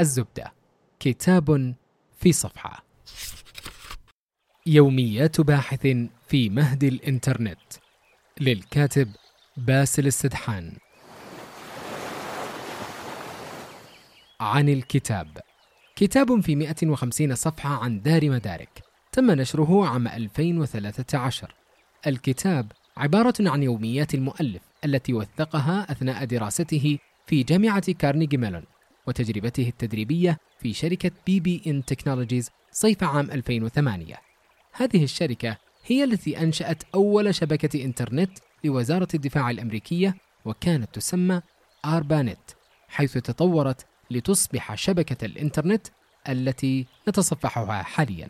الزبدة. كتاب في صفحة. يوميات باحث في مهد الإنترنت. للكاتب باسل السدحان. عن الكتاب. كتاب في 150 صفحة عن دار مدارك. تم نشره عام 2013 الكتاب عبارة عن يوميات المؤلف التي وثقها أثناء دراسته في جامعة كارنيجي ميلون. وتجربته التدريبية في شركة BBN Technologies صيف عام 2008 هذه الشركة هي التي أنشأت أول شبكة إنترنت لوزارة الدفاع الأمريكية وكانت تسمى ARPANET حيث تطورت لتصبح شبكة الإنترنت التي نتصفحها حاليا.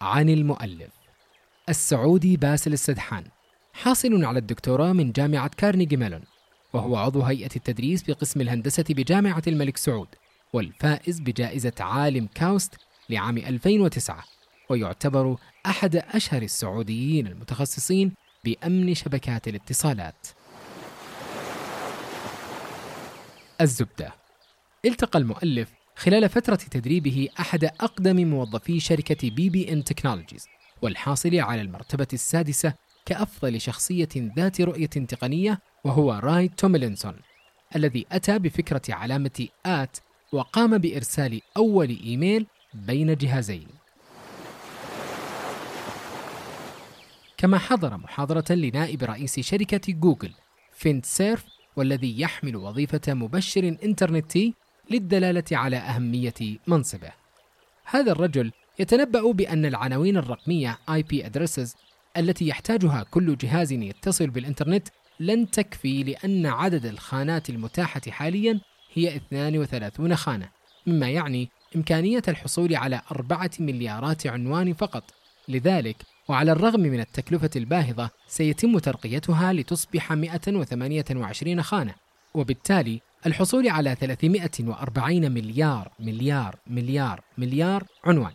عن المؤلف السعودي باسل السدحان حاصل على الدكتوراه من جامعة كارنيجي ميلون. وهو عضو هيئة التدريس بقسم الهندسة بجامعة الملك سعود والفائز بجائزة عالم كاوست لعام 2009 ويعتبر أحد أشهر السعوديين المتخصصين بأمن شبكات الاتصالات. الزبدة التقى المؤلف خلال فترة تدريبه أحد أقدم موظفي شركة BBN Technologies والحاصل على المرتبة السادسة كأفضل شخصية ذات رؤية تقنية وهو راي توميلينسون الذي أتى بفكرة علامة at وقام بإرسال أول إيميل بين جهازين. كما حضر محاضرة لنائب رئيس شركة جوجل فينت سيرف والذي يحمل وظيفة مبشر إنترنتي للدلالة على أهمية منصبه. هذا الرجل يتنبأ بأن العناوين الرقمية IP addresses التي يحتاجها كل جهاز يتصل بالإنترنت لن تكفي لأن عدد الخانات المتاحة حاليا هي 32 خانة مما يعني إمكانية الحصول على أربعة مليارات عنوان فقط. لذلك وعلى الرغم من التكلفة الباهظة سيتم ترقيتها لتصبح 128 خانة. وبالتالي الحصول على 340 مليار مليار مليار مليار عنوان.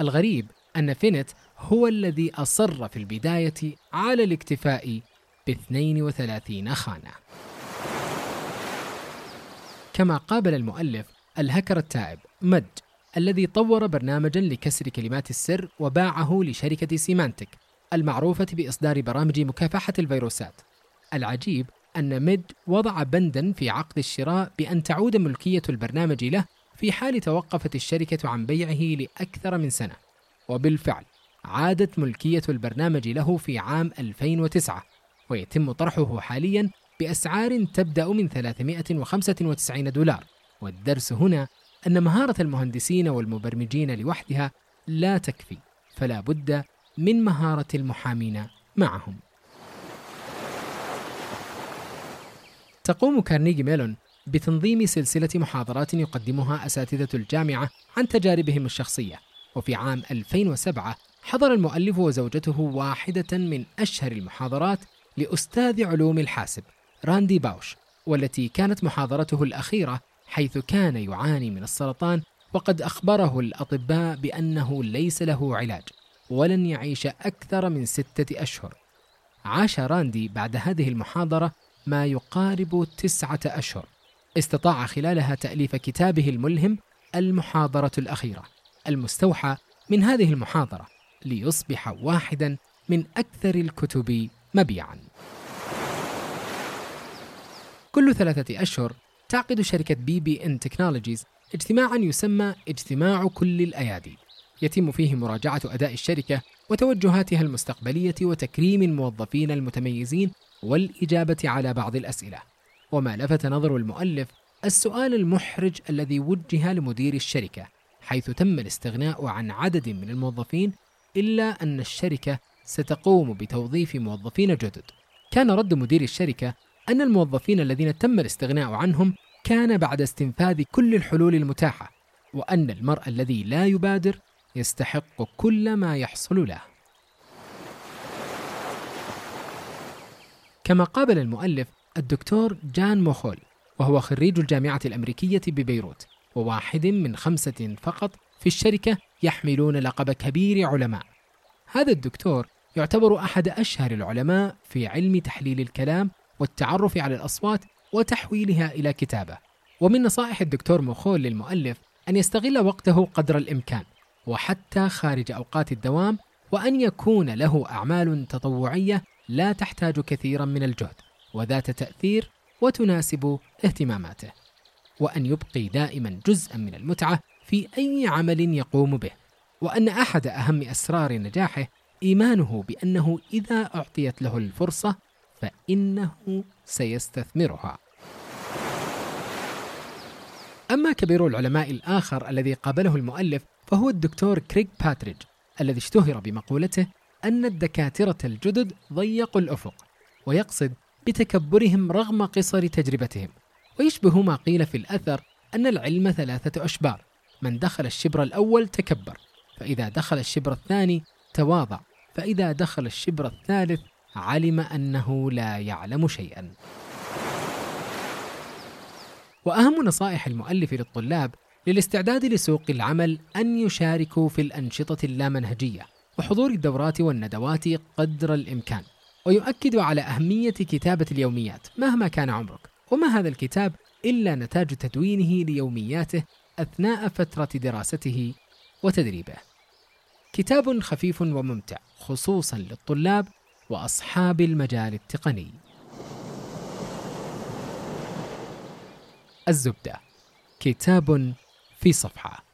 الغريب أن فينت هو الذي أصر في البداية على الاكتفاء 32 خانة كما قابل المؤلف الهكر التائب مد الذي طور برنامجا لكسر كلمات السر وباعه لشركة سيمانتك المعروفة بإصدار برامج مكافحة الفيروسات. العجيب أن ميد وضع بندا في عقد الشراء بأن تعود ملكية البرنامج له في حال توقفت الشركة عن بيعه لأكثر من سنة. وبالفعل عادت ملكية البرنامج له في عام 2009 ويتم طرحه حاليا بأسعار تبدأ من 395 دولار. والدرس هنا أن مهارة المهندسين والمبرمجين لوحدها لا تكفي فلا بد من مهارة المحامين معهم. تقوم كارنيجي ميلون بتنظيم سلسلة محاضرات يقدمها أساتذة الجامعة عن تجاربهم الشخصية. وفي عام 2007 حضر المؤلف وزوجته واحدة من أشهر المحاضرات لأستاذ علوم الحاسب راندي باوش والتي كانت محاضرته الأخيرة حيث كان يعاني من السرطان وقد أخبره الأطباء بأنه ليس له علاج ولن يعيش أكثر من ستة أشهر. عاش راندي بعد هذه المحاضرة ما يقارب تسعة أشهر. استطاع خلالها تأليف كتابه الملهم المحاضرة الأخيرة المستوحى من هذه المحاضرة ليصبح واحدا من أكثر الكتب مبيعا. كل ثلاثة أشهر تعقد شركة بي بي إن تكنولوجيز اجتماعا يسمى اجتماع كل الأيادي. يتم فيه مراجعة أداء الشركة وتوجهاتها المستقبلية وتكريم الموظفين المتميزين والإجابة على بعض الأسئلة. وما لفت نظر المؤلف السؤال المحرج الذي وجه لمدير الشركة حيث تم الاستغناء عن عدد من الموظفين إلا أن الشركة ستقوم بتوظيف موظفين جدد. كان رد مدير الشركة أن الموظفين الذين تم الاستغناء عنهم كان بعد استنفاذ كل الحلول المتاحة وأن المرء الذي لا يبادر يستحق كل ما يحصل له. كما قابل المؤلف الدكتور جان موخول وهو خريج الجامعة الأمريكية ببيروت وواحد من خمسة فقط في الشركة يحملون لقب كبير علماء. هذا الدكتور يعتبر أحد أشهر العلماء في علم تحليل الكلام والتعرف على الأصوات وتحويلها إلى كتابة. ومن نصائح الدكتور مخول للمؤلف أن يستغل وقته قدر الإمكان وحتى خارج أوقات الدوام وأن يكون له أعمال تطوعية لا تحتاج كثيرا من الجهد وذات تأثير وتناسب اهتماماته وأن يبقي دائما جزءا من المتعة في أي عمل يقوم به وأن أحد أهم أسرار نجاحه إيمانه بأنه إذا أعطيت له الفرصة فإنه سيستثمرها. أما كبير العلماء الآخر الذي قابله المؤلف فهو الدكتور كريغ باتريج الذي اشتهر بمقولته أن الدكاترة الجدد ضيقوا الأفق ويقصد بتكبرهم رغم قصر تجربتهم. ويشبه ما قيل في الأثر أن العلم ثلاثة أشبار من دخل الشبر الأول تكبر فإذا دخل الشبر الثاني تواضع. فإذا دخل الشبر الثالث علم أنه لا يعلم شيئا. وأهم نصائح المؤلف للطلاب للاستعداد لسوق العمل أن يشاركوا في الأنشطة اللامنهجية وحضور الدورات والندوات قدر الإمكان ويؤكد على أهمية كتابة اليوميات مهما كان عمرك. وما هذا الكتاب إلا نتاج تدوينه ليومياته أثناء فترة دراسته وتدريبه. كتاب خفيف وممتع خصوصا للطلاب وأصحاب المجال التقني. الزبدة كتاب في صفحة.